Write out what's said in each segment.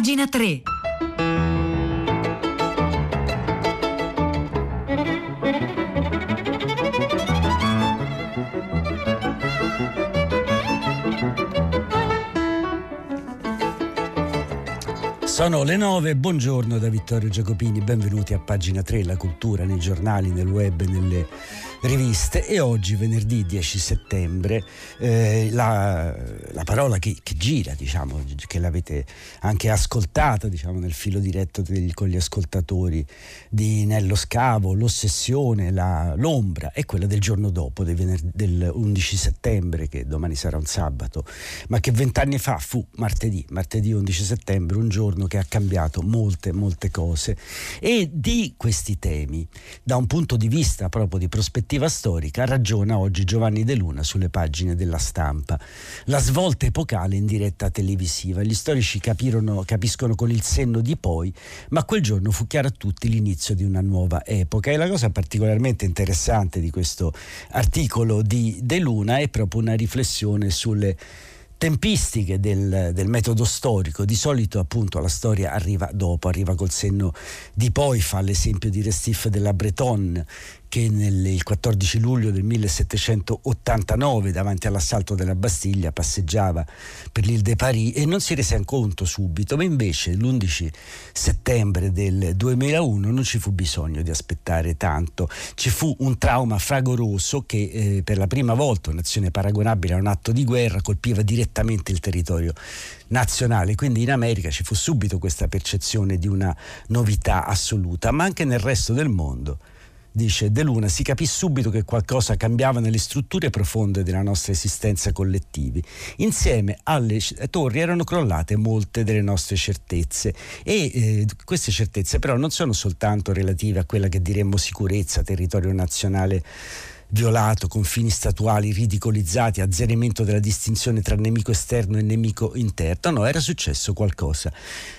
Pagina 3. Sono le 9, buongiorno da Vittorio Giacopini, benvenuti a pagina 3, la cultura nei giornali, nel web, nelle riviste. E oggi venerdì 10 settembre eh, la, la, parola che, che, gira, diciamo, che l'avete anche ascoltata diciamo, nel filo diretto degli, con gli ascoltatori di Nello Scavo, l'ossessione, la, l'ombra è quella del giorno dopo, venerdì, del 11 settembre, che domani sarà un sabato, ma che vent'anni fa fu martedì, martedì 11 settembre, un giorno che ha cambiato molte, molte cose. E di questi temi, da un punto di vista proprio di prospettiva prospettiva storica ragiona oggi Giovanni De Luna sulle pagine della stampa. La svolta epocale in diretta televisiva. Gli storici capirono, capiscono con il senno di poi, ma quel giorno fu chiaro a tutti l'inizio di una nuova epoca. E la cosa particolarmente interessante di questo articolo di De Luna è proprio una riflessione sulle tempistiche del, del, metodo storico. Di solito appunto la storia arriva dopo, arriva col senno di poi, fa l'esempio di Restif della Bretonne che nel, il 14 luglio del 1789 davanti all'assalto della Bastiglia passeggiava per l'Île de Paris e non si rese conto subito, ma invece l'11 settembre del 2001 non ci fu bisogno di aspettare tanto, ci fu un trauma fragoroso che eh, per la prima volta un'azione paragonabile a un atto di guerra colpiva direttamente il territorio nazionale, quindi in America ci fu subito questa percezione di una novità assoluta, ma anche nel resto del mondo dice De Luna, si capì subito che qualcosa cambiava nelle strutture profonde della nostra esistenza collettivi. Insieme alle torri erano crollate molte delle nostre certezze e eh, queste certezze però non sono soltanto relative a quella che diremmo sicurezza, territorio nazionale violato, confini statuali ridicolizzati, azzeramento della distinzione tra nemico esterno e nemico interno, no, era successo qualcosa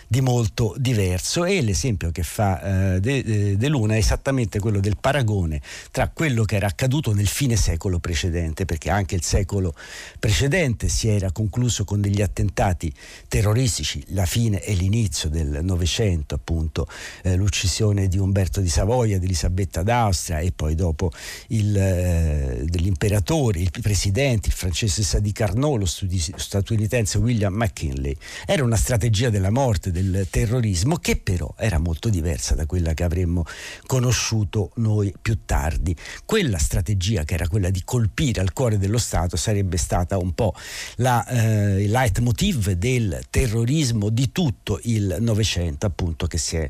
di molto diverso e l'esempio che fa eh, De, De, Luna è esattamente quello del paragone tra quello che era accaduto nel fine secolo precedente, perché anche il secolo precedente si era concluso con degli attentati terroristici, la fine e l'inizio del Novecento, appunto eh, l'uccisione di Umberto di Savoia, di Elisabetta d'Austria e poi dopo il, eh, degli imperatori, il presidente, il francese Sadi Carnot, lo statunitense William McKinley. Era una strategia della morte, del terrorismo, che però era molto diversa da quella che avremmo conosciuto noi più tardi. Quella strategia, che era quella di colpire al cuore dello Stato, sarebbe stata un po' la, eh, leitmotiv del terrorismo di tutto il Novecento, appunto, che si è,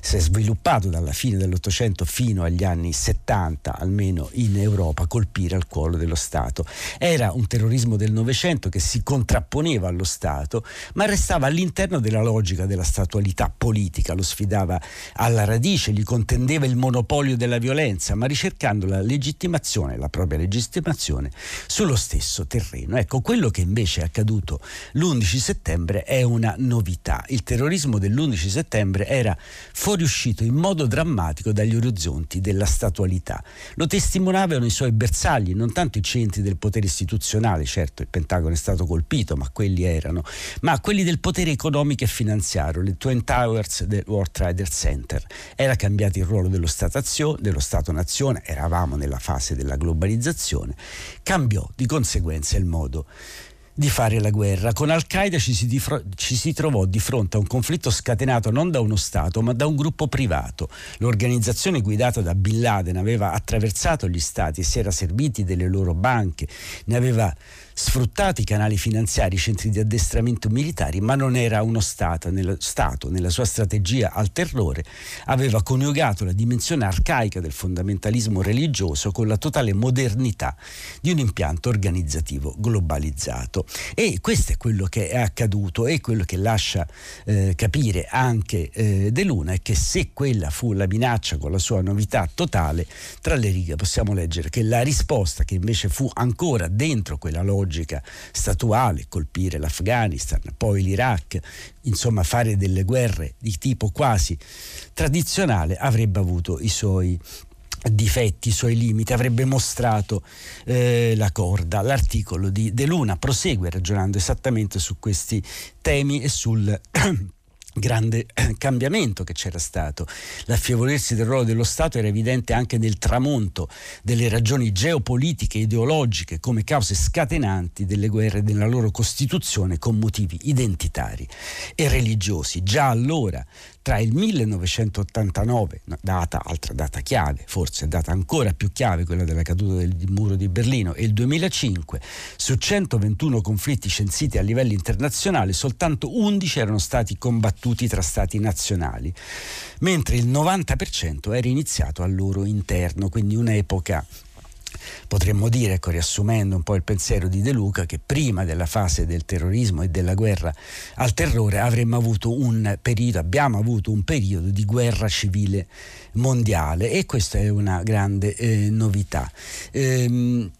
si è sviluppato dalla fine dell'Ottocento fino agli anni 70, almeno in Europa, colpire al cuore dello Stato. Era un terrorismo del Novecento che si contrapponeva allo Stato, ma restava all'interno della logica della statualità politica, lo sfidava alla radice, gli contendeva il monopolio della violenza, ma ricercando la legittimazione, la propria legittimazione, sullo stesso terreno. Ecco, quello che invece è accaduto l'11 settembre è una novità. Il terrorismo dell'11 settembre era fuoriuscito in modo drammatico dagli orizzonti della statualità. Lo testimoniavano i suoi bersagli, non tanto i centri del potere istituzionale, certo il Pentagono è stato colpito, ma quelli erano, ma quelli del potere economico e finanziario le Twin Towers del World Trade Center. Era cambiato il ruolo dello Stato-nazione, eravamo nella fase della globalizzazione, cambiò di conseguenza il modo di fare la guerra. Con Al-Qaeda ci si, difro- ci si, trovò di fronte a un conflitto scatenato non da uno Stato ma da un gruppo privato. L'organizzazione guidata da Bin Laden aveva attraversato gli Stati e si era serviti delle loro banche, ne aveva sfruttato i canali finanziari, i centri di addestramento militari, ma non era uno Stato. Nello Stato, nella sua strategia al terrore, aveva coniugato la dimensione arcaica del fondamentalismo religioso con la totale modernità di un impianto organizzativo globalizzato. E questo è quello che è accaduto e quello che lascia eh, capire anche eh, De Luna è che se quella fu la minaccia con la sua novità totale, tra le righe possiamo leggere che la risposta che invece fu ancora dentro quella logica logica statuale, colpire l'Afghanistan, poi l'Iraq, insomma fare delle guerre di tipo quasi tradizionale, avrebbe avuto i suoi difetti, i suoi limiti, avrebbe mostrato eh, la corda. L'articolo di De Luna prosegue ragionando esattamente su questi temi e sul grande cambiamento che c'era stato. L'affievolersi del ruolo dello Stato era evidente anche nel tramonto delle ragioni geopolitiche e ideologiche come cause scatenanti delle guerre della loro costituzione con motivi identitari e religiosi. Già allora tra il 1989, data, altra data chiave, forse data ancora più chiave, quella della caduta del muro di Berlino, e il 2005, su 121 conflitti censiti a livello internazionale, soltanto 11 erano stati combattuti tra stati nazionali, mentre il 90% era iniziato al loro interno, quindi un'epoca Potremmo dire, ecco, riassumendo un po' il pensiero di De Luca, che prima della fase del terrorismo e della guerra al terrore avremmo avuto un periodo, abbiamo avuto un periodo di guerra civile mondiale e questa è una grande eh, novità. Ehm,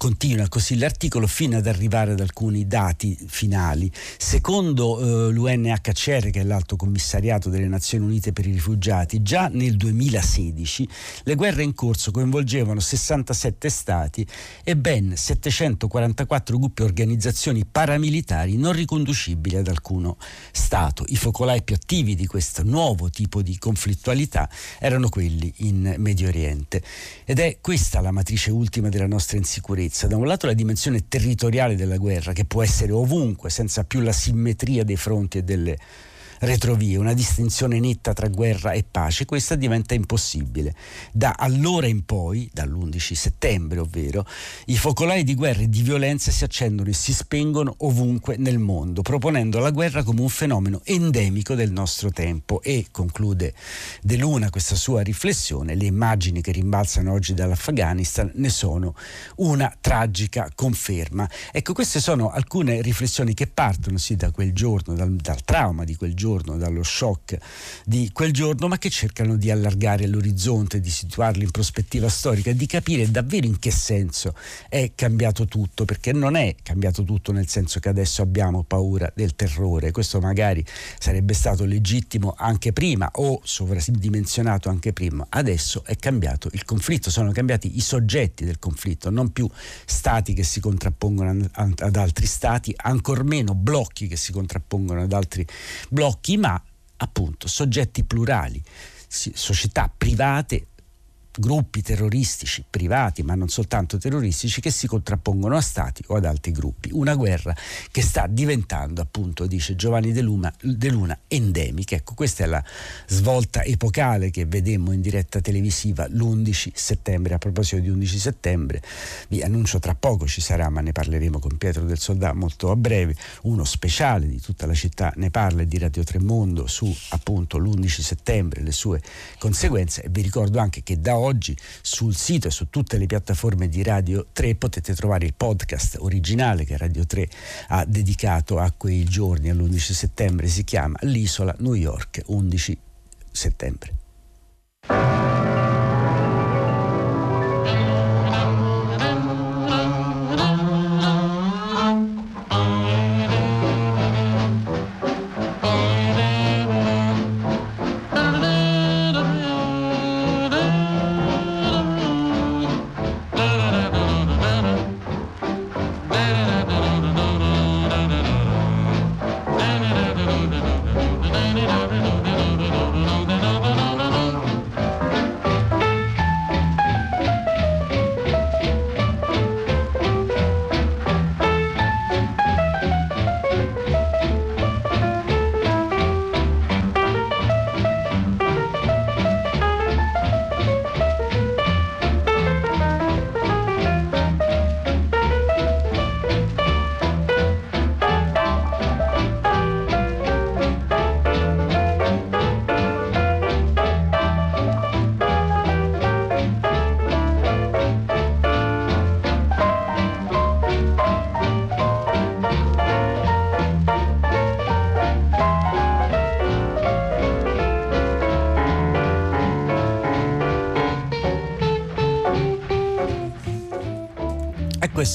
Continua così l'articolo fino ad arrivare ad alcuni dati finali. Secondo eh, l'UNHCR, che è l'Alto Commissariato delle Nazioni Unite per i Rifugiati, già nel 2016 le guerre in corso coinvolgevano 67 stati e ben 744 gruppi e organizzazioni paramilitari non riconducibili ad alcuno Stato. I focolai più attivi di questo nuovo tipo di conflittualità erano quelli in Medio Oriente. Ed è questa la matrice ultima della nostra insicurezza sicurezza, da un lato la dimensione territoriale della guerra, che può essere ovunque, senza più la simmetria dei fronti e delle retrovie, una distinzione netta tra guerra e pace, questa diventa impossibile. Da allora in poi, dall'11 settembre ovvero, i focolai di guerra e di violenza si accendono e si spengono ovunque nel mondo, proponendo la guerra come un fenomeno endemico del nostro tempo e, conclude De Luna questa sua riflessione, le immagini che rimbalzano oggi dall'Afghanistan ne sono una tragica conferma. Ecco, queste sono alcune riflessioni che partono sì da quel giorno, dal, dal trauma di quel giorno, giorno, dallo shock di quel giorno, ma che cercano di allargare l'orizzonte, di situarli in prospettiva storica, di capire davvero in che senso è cambiato tutto, perché non è cambiato tutto nel senso che adesso abbiamo paura del terrore, questo magari sarebbe stato legittimo anche prima o sovradimensionato anche prima, adesso è cambiato il conflitto, sono cambiati i soggetti del conflitto, non più stati che si contrappongono ad altri stati, ancor meno blocchi che si contrappongono ad altri blocchi blocchi, ma appunto soggetti plurali, società private gruppi terroristici privati, ma non soltanto terroristici, che si contrappongono a stati o ad altri gruppi. Una guerra che sta diventando, appunto, dice Giovanni De Luna, De Luna endemica. Ecco, questa è la svolta epocale che vedemmo in diretta televisiva l'11 settembre. A proposito di 11 settembre, vi annuncio tra poco ci sarà, ma ne parleremo con Pietro del Soldato molto a breve, uno speciale di tutta la città ne parla e di Radio Tremondo su appunto l'11 settembre, le sue conseguenze. E vi ricordo anche che da oggi sul sito e su tutte le piattaforme di Radio 3 potete trovare il podcast originale che Radio 3 ha dedicato a quei giorni, all'11 settembre, si chiama L'isola New York, 11 settembre.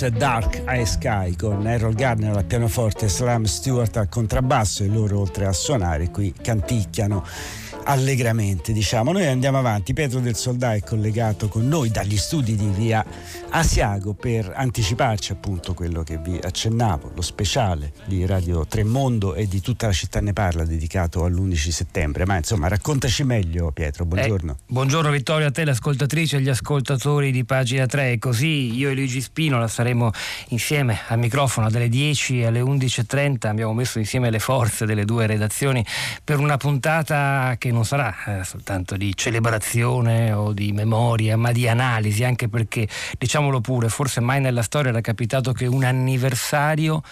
È Dark Eye Sky con Errol Garner al pianoforte, Slam Stewart al contrabbasso e loro oltre a suonare qui canticchiano allegramente, diciamo. Noi andiamo avanti. Pietro del Soldà è collegato con noi dagli studi di via Asiago per anticiparci appunto quello che vi accennavo, lo speciale di Radio Tremondo e di tutta la città ne parla dedicato all'11 settembre. Ma insomma, raccontaci meglio, Pietro. Buongiorno. Eh, buongiorno Vittorio, a te, l'ascoltatrice e gli ascoltatori di pagina 3. Così io e Luigi Spino la saremo insieme al microfono dalle 10 alle 11.30. Abbiamo messo insieme le forze delle due redazioni per una puntata che non sarà eh, soltanto di celebrazione o di memoria, ma di analisi, anche perché, diciamolo pure, forse mai nella storia era capitato che un anniversario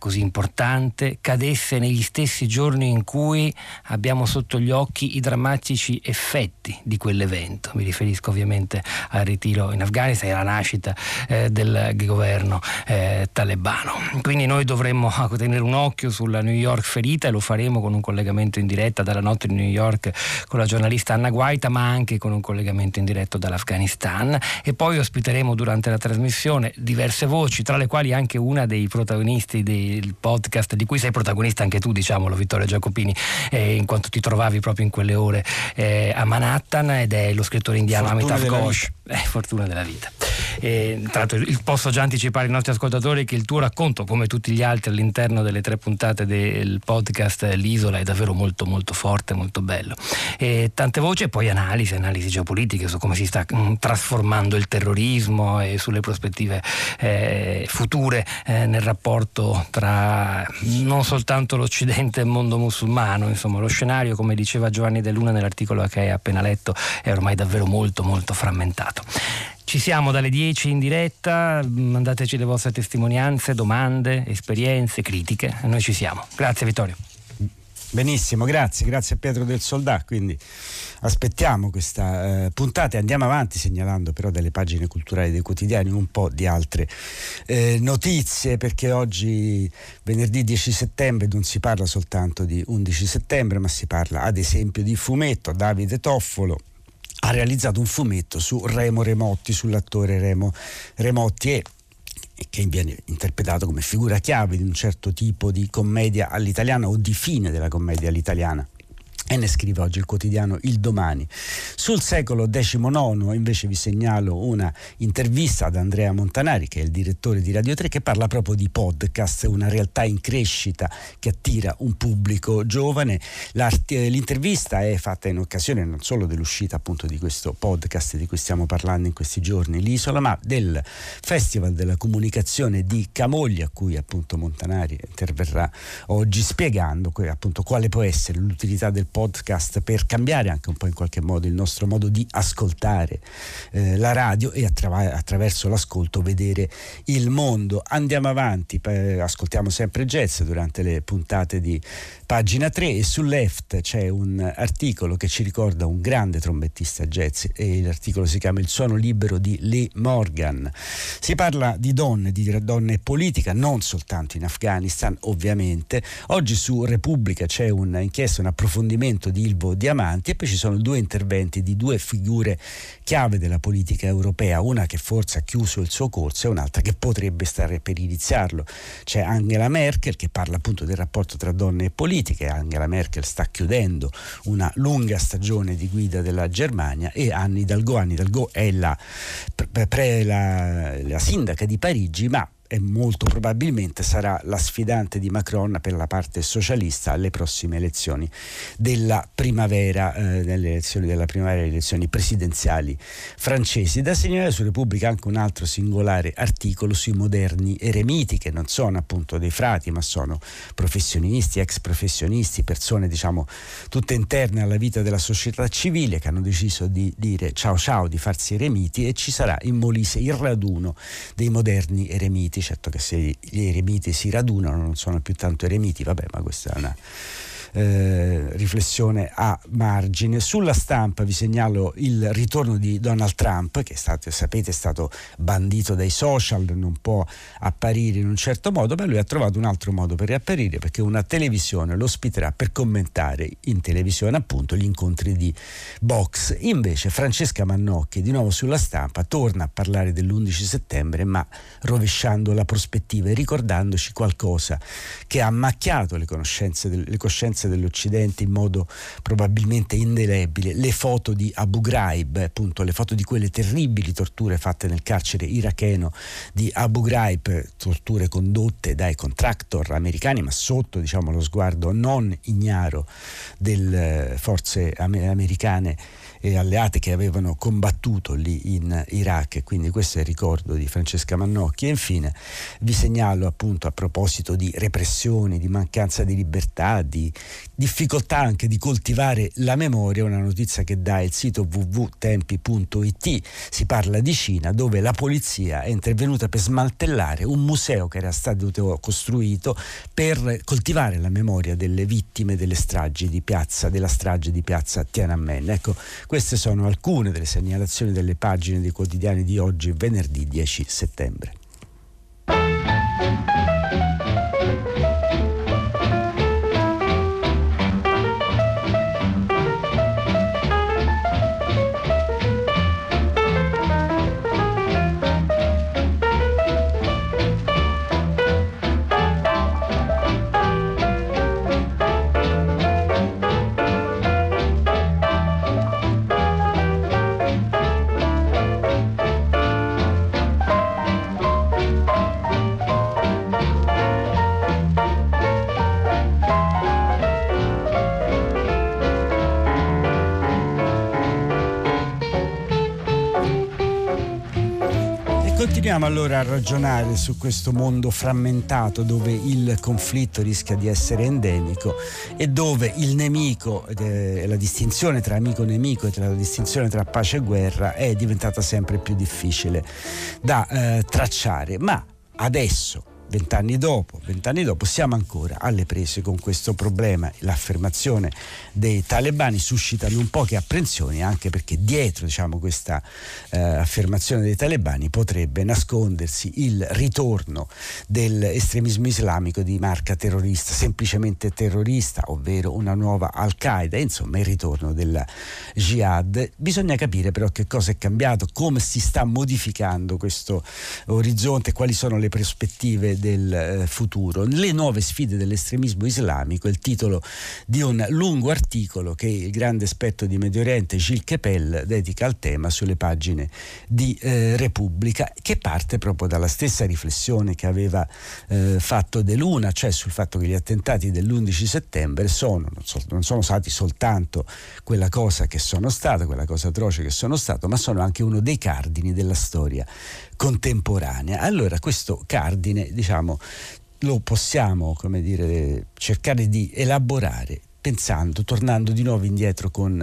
così importante cadesse negli stessi giorni in cui abbiamo sotto gli occhi i drammatici effetti di quell'evento. Mi riferisco ovviamente al ritiro in Afghanistan e alla nascita eh, del governo eh, talebano. Quindi noi dovremmo tenere un occhio sulla New York ferita e lo faremo con un collegamento in diretta dalla notte di New York con la giornalista Anna Guaita, ma anche con un collegamento in diretto dall'Afghanistan e poi ospiteremo durante la trasmissione diverse voci, tra le quali anche una dei protagonisti dei il podcast di cui sei protagonista anche tu, diciamolo, Vittorio Giacopini, eh, in quanto ti trovavi proprio in quelle ore eh, a Manhattan ed è lo scrittore indiano Amitav Ghosh. Eh, fortuna della vita. E, tra l'altro posso già anticipare ai nostri ascoltatori che il tuo racconto, come tutti gli altri all'interno delle tre puntate del podcast L'Isola, è davvero molto molto forte, molto bello. E tante voci e poi analisi, analisi geopolitiche su come si sta mh, mm, trasformando il terrorismo e sulle prospettive eh, future eh, nel rapporto tra non soltanto l'Occidente e il mondo musulmano. Insomma, lo scenario, come diceva Giovanni De Luna nell'articolo che hai appena letto, è ormai davvero molto molto frammentato. Ci siamo dalle 10 in diretta, mandateci le vostre testimonianze, domande, esperienze, critiche. Noi ci siamo. Grazie Vittorio. Benissimo, grazie, grazie a Pietro del Soldà. Quindi aspettiamo questa eh, puntata e andiamo avanti segnalando però dalle pagine culturali dei quotidiani un po' di altre eh, notizie perché oggi venerdì 10 settembre non si parla soltanto di 11 settembre ma si parla ad esempio di fumetto. Davide Toffolo ha realizzato un fumetto su Remo Remotti, sull'attore Remo Remotti e che viene interpretato come figura chiave di un certo tipo di commedia all'italiana o di fine della commedia all'italiana. E ne scrive oggi il quotidiano Il Domani. Sul secolo XIX invece vi segnalo una intervista ad Andrea Montanari, che è il direttore di Radio 3, che parla proprio di podcast, una realtà in crescita che attira un pubblico giovane. L'intervista è fatta in occasione non solo dell'uscita appunto di questo podcast di cui stiamo parlando in questi giorni, l'Isola, ma del Festival della Comunicazione di Camogli, a cui appunto Montanari interverrà oggi spiegando appunto quale può essere l'utilità del podcast podcast per cambiare anche un po' in qualche modo il nostro modo di ascoltare eh, la radio e attra- attraverso l'ascolto vedere il mondo. Andiamo avanti, eh, ascoltiamo sempre jazz durante le puntate di pagina 3 e sul left c'è un articolo che ci ricorda un grande trombettista jazz e l'articolo si chiama Il suono libero di Lee Morgan. Si parla di donne, di donne politica, non soltanto in Afghanistan ovviamente. Oggi su Repubblica c'è un'inchiesta, un approfondimento intervento di Ilvo Diamanti e poi ci sono due interventi di due figure chiave della politica europea, una che forse ha chiuso il suo corso e un'altra che potrebbe stare per iniziarlo. C'è Angela Merkel che parla appunto del rapporto tra donne e politiche, Angela Merkel sta chiudendo una lunga stagione di guida della Germania e Anne Hidalgo, Anne Hidalgo è la, pre, la, la sindaca di Parigi, ma e molto probabilmente sarà la sfidante di Macron per la parte socialista alle prossime elezioni della primavera, eh, elezioni della primavera, le elezioni presidenziali francesi. Da segnalare su Repubblica anche un altro singolare articolo sui moderni eremiti, che non sono appunto dei frati, ma sono professionisti, ex professionisti, persone diciamo tutte interne alla vita della società civile che hanno deciso di dire ciao ciao, di farsi eremiti e ci sarà in Molise il raduno dei moderni eremiti certo che se gli eremiti si radunano non sono più tanto eremiti, vabbè, ma questa è una... Eh, riflessione a margine. Sulla stampa vi segnalo il ritorno di Donald Trump, che è stato, sapete, è stato bandito dai social, non può apparire in un certo modo, ma lui ha trovato un altro modo per riapparire perché una televisione lo ospiterà per commentare in televisione appunto gli incontri di box. Invece Francesca Mannocchi, di nuovo sulla stampa, torna a parlare dell'11 settembre, ma rovesciando la prospettiva e ricordandoci qualcosa che ha macchiato le, le coscienze dell'Occidente in modo probabilmente indelebile. Le foto di Abu Ghraib, appunto le foto di quelle terribili torture fatte nel carcere iracheno di Abu Ghraib, torture condotte dai contractor americani, ma sotto diciamo, lo sguardo non ignaro delle forze americane e alleate che avevano combattuto lì in Iraq. Quindi questo è il ricordo di Francesca Mannocchi. E infine vi segnalo appunto a proposito di repressioni, di mancanza di libertà, di difficoltà anche di coltivare la memoria, una notizia che dà il sito www.tempi.it, si parla di Cina dove la polizia è intervenuta per smantellare un museo che era stato costruito per coltivare la memoria delle vittime delle stragi di piazza, della strage di piazza Tiananmen. Ecco, queste sono alcune delle segnalazioni delle pagine dei quotidiani di oggi, venerdì 10 settembre. Continuiamo allora a ragionare su questo mondo frammentato dove il conflitto rischia di essere endemico e dove il nemico, eh, la distinzione tra amico e nemico e la distinzione tra pace e guerra è diventata sempre più difficile da eh, tracciare. Ma adesso vent'anni dopo, vent'anni dopo siamo ancora alle prese con questo problema. L'affermazione dei talebani suscitano un poche apprensioni anche perché dietro diciamo, questa eh, affermazione dei talebani potrebbe nascondersi il ritorno dell'estremismo islamico di marca terrorista, semplicemente terrorista, ovvero una nuova Al-Qaeda, insomma il ritorno della jihad. Bisogna capire però che cosa è cambiato, come si sta modificando questo orizzonte, quali sono le prospettive del eh, futuro. Le nuove sfide dell'estremismo islamico il titolo di un lungo articolo che il grande esperto di Medio Oriente Gilles Kepel dedica al tema sulle pagine di eh, Repubblica, che parte proprio dalla stessa riflessione che aveva eh, fatto De Luna, cioè sul fatto che gli attentati dell'11 settembre sono, non, so, non sono stati soltanto quella cosa che sono stato, quella cosa atroce che sono stato, ma sono anche uno dei cardini della storia contemporanea. Allora questo cardine, diciamo, lo possiamo, come dire, cercare di elaborare pensando, tornando di nuovo indietro con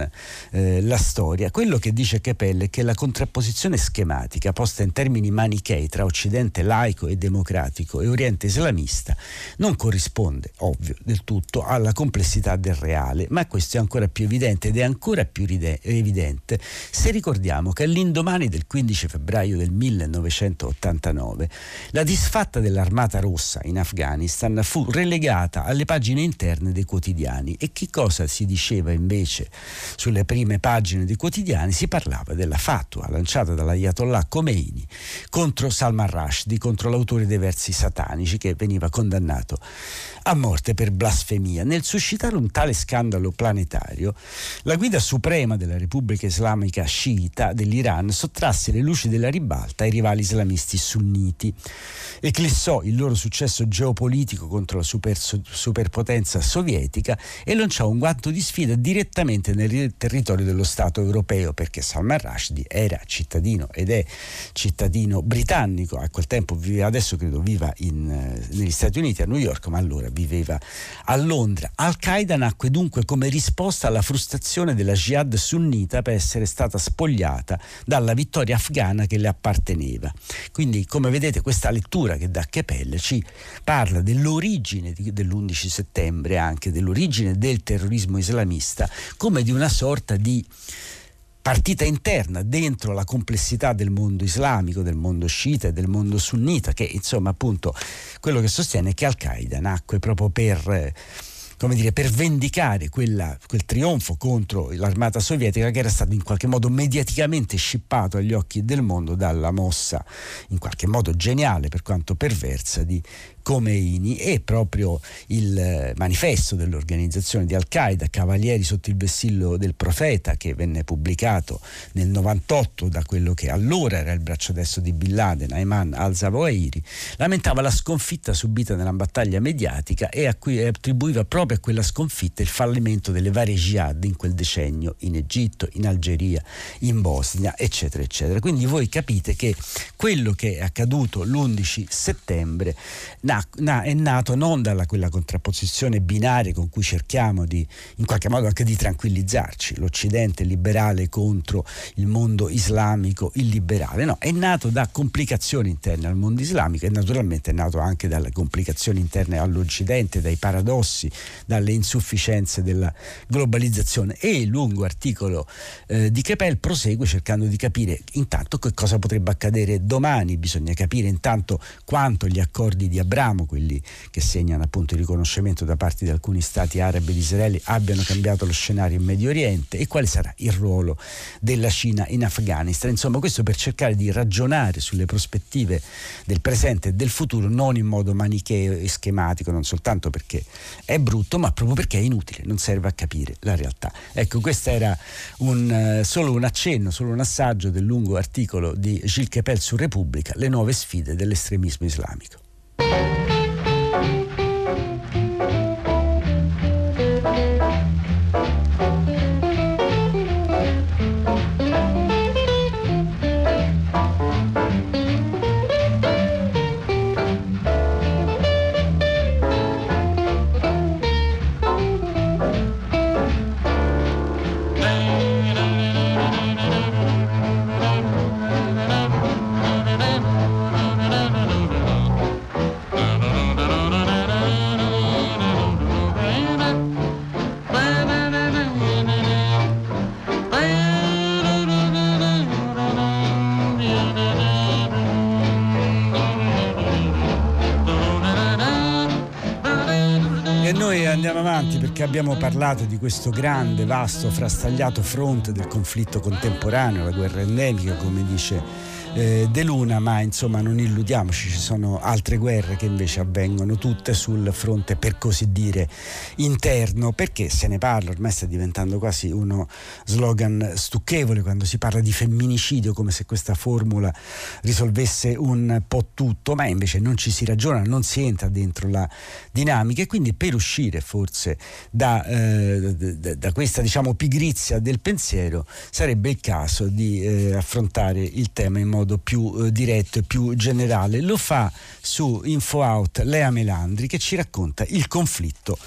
eh, la storia, quello che dice Capelle è che la contrapposizione schematica posta in termini manichei tra Occidente laico e democratico e Oriente islamista non corrisponde, ovvio, del tutto alla complessità del reale, ma questo è ancora più evidente ed è ancora più ride- evidente. Se ricordiamo che all'indomani del 15 febbraio del 1989 la disfatta dell'Armata Rossa in Afghanistan fu relegata alle pagine interne dei quotidiani che cosa si diceva invece sulle prime pagine dei quotidiani? Si parlava della fatua lanciata dall'Ayatollah Khomeini contro Salman Rushdie, contro l'autore dei versi satanici che veniva condannato a morte per blasfemia. Nel suscitare un tale scandalo planetario, la guida suprema della Repubblica Islamica sciita dell'Iran sottrasse le luci della ribalta ai rivali islamisti sunniti, eclissò il loro successo geopolitico contro la super, superpotenza sovietica e lanciò un guanto di sfida direttamente nel territorio dello Stato europeo perché Salman Rushdie era cittadino ed è cittadino britannico, a quel tempo viveva, adesso credo viva in, eh, negli Stati Uniti, a New York, ma allora viveva a Londra. Al-Qaeda nacque dunque come risposta alla frustrazione della jihad sunnita per essere stata spogliata dalla vittoria afghana che le apparteneva. Quindi, come vedete, questa lettura che da Kepel ci parla dell'origine dell'11 settembre, anche dell'origine del del terrorismo islamista come di una sorta di partita interna dentro la complessità del mondo islamico, del mondo sciita e del mondo sunnita, che insomma appunto quello che sostiene è che Al-Qaeda nacque proprio per come dire, per vendicare quella, quel trionfo contro l'armata sovietica che era stato in qualche modo mediaticamente scippato agli occhi del mondo dalla mossa in qualche modo geniale per quanto perversa di Khomeini e proprio il eh, manifesto dell'organizzazione di Al-Qaeda, Cavalieri sotto il vessillo del profeta, che venne pubblicato nel 98 da quello che allora era il braccio destro di Bin Laden, Ayman al-Zawahiri, lamentava la sconfitta subita nella battaglia mediatica e attribuiva proprio a quella sconfitta il fallimento delle varie jihad in quel decennio in Egitto, in Algeria, in Bosnia, eccetera, eccetera. Quindi voi capite che quello che è accaduto l'11 settembre na, è nato non dalla quella contrapposizione binaria con cui cerchiamo di, in qualche modo anche di tranquillizzarci, l'Occidente liberale contro il mondo islamico illiberale, no, è nato da complicazioni interne al mondo islamico e naturalmente è nato anche dalle complicazioni interne all'Occidente, dai paradossi, dalle insufficienze della globalizzazione. E il lungo articolo eh, di Kepel prosegue cercando di capire intanto che cosa potrebbe accadere domani, bisogna capire intanto quanto gli accordi di Abramo Abramo, quelli che segnano appunto il riconoscimento da parte di alcuni stati arabi di Israele, abbiano cambiato lo scenario in Medio Oriente e quale sarà il ruolo della Cina in Afghanistan. Insomma, questo per cercare di ragionare sulle prospettive del presente e del futuro non in modo manicheo e schematico, non soltanto perché è brutto, ma proprio perché è inutile, non serve a capire la realtà. Ecco, questo era un, uh, solo un accenno, solo un assaggio del lungo articolo di Gilles Kepel su Repubblica, le nuove sfide dell'estremismo islamico. Che abbiamo parlato di questo grande, vasto, frastagliato fronte del conflitto contemporaneo, la guerra endemica, come dice eh, De Luna, ma insomma non illudiamoci, ci sono altre guerre che invece avvengono tutte sul fronte per così dire interno, perché se ne parla, ormai sta diventando quasi uno slogan stucchevole quando si parla di femminicidio, come se questa formula risolvesse un po' tutto, ma invece non ci si ragiona, non si entra dentro la dinamica. E quindi per uscire forse da, eh, da, questa diciamo pigrizia del pensiero sarebbe il caso di eh, affrontare il tema in modo modo più eh, diretto e più generale. Lo fa su InfoOut Lea Melandri che ci racconta il conflitto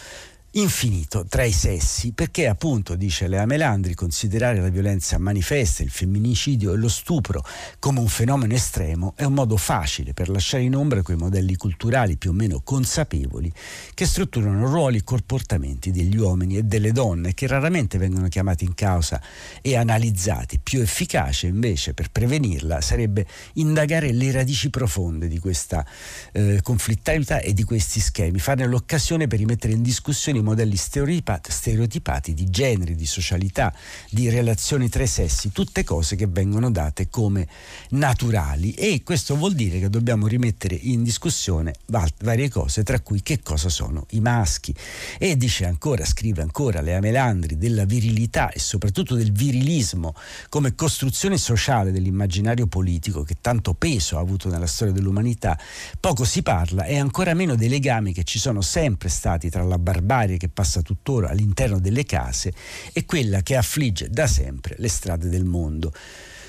infinito tra i sessi, perché appunto, dice Lea Melandri, considerare la violenza manifesta, il femminicidio e lo stupro come un fenomeno estremo è un modo facile per lasciare in ombra quei modelli culturali più o meno consapevoli che strutturano ruoli e comportamenti degli uomini e delle donne che raramente vengono chiamati in causa e analizzati. Più efficace invece per prevenirla sarebbe indagare le radici profonde di questa eh, conflittualità e di questi schemi, farne l'occasione per rimettere in discussione i modelli stereotipati, di genere, di socialità, di relazioni tra i sessi, tutte cose che vengono date come naturali e questo vuol dire che dobbiamo rimettere in discussione varie cose, tra cui che cosa sono i maschi. E dice ancora, scrive ancora Lea Melandri, della virilità e soprattutto del virilismo come costruzione sociale dell'immaginario politico che tanto peso ha avuto nella storia dell'umanità, poco si parla e ancora meno dei legami che ci sono sempre stati tra la barbarie serie che passa tuttora all'interno delle case è quella che affligge da sempre le strade del mondo.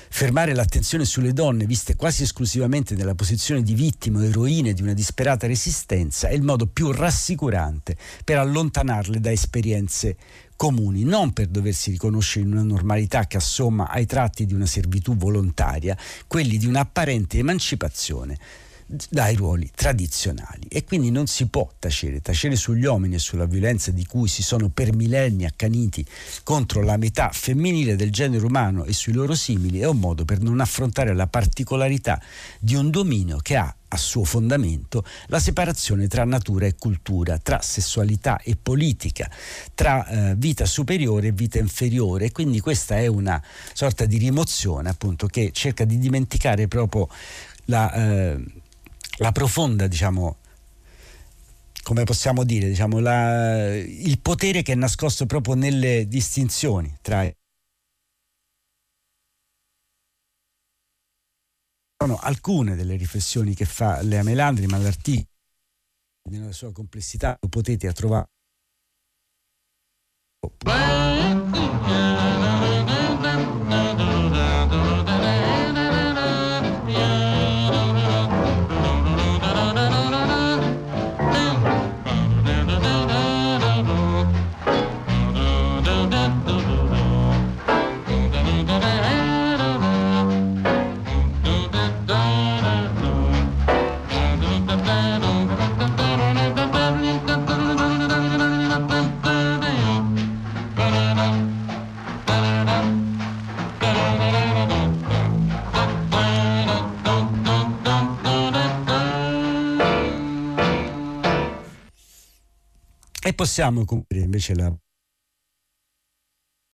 Fermare l'attenzione sulle donne viste quasi esclusivamente nella posizione di vittime o eroine di una disperata resistenza è il modo più rassicurante per allontanarle da esperienze comuni, non per doversi riconoscere in una normalità che assomma ai tratti di una servitù volontaria, quelli di un'apparente emancipazione dai ruoli tradizionali e quindi non si può tacere, tacere sugli uomini e sulla violenza di cui si sono per millenni accaniti contro la metà femminile del genere umano e sui loro simili è un modo per non affrontare la particolarità di un dominio che ha a suo fondamento la separazione tra natura e cultura, tra sessualità e politica, tra eh, vita superiore e vita inferiore. Quindi questa è una sorta di rimozione appunto che cerca di dimenticare proprio la, eh, la profonda, diciamo, come possiamo dire, diciamo, la, il potere che è nascosto proprio nelle distinzioni tra sono alcune delle riflessioni che fa Lea Melandri, ma l'articolo nella sua complessità lo potete trovare. Possiamo concludere invece la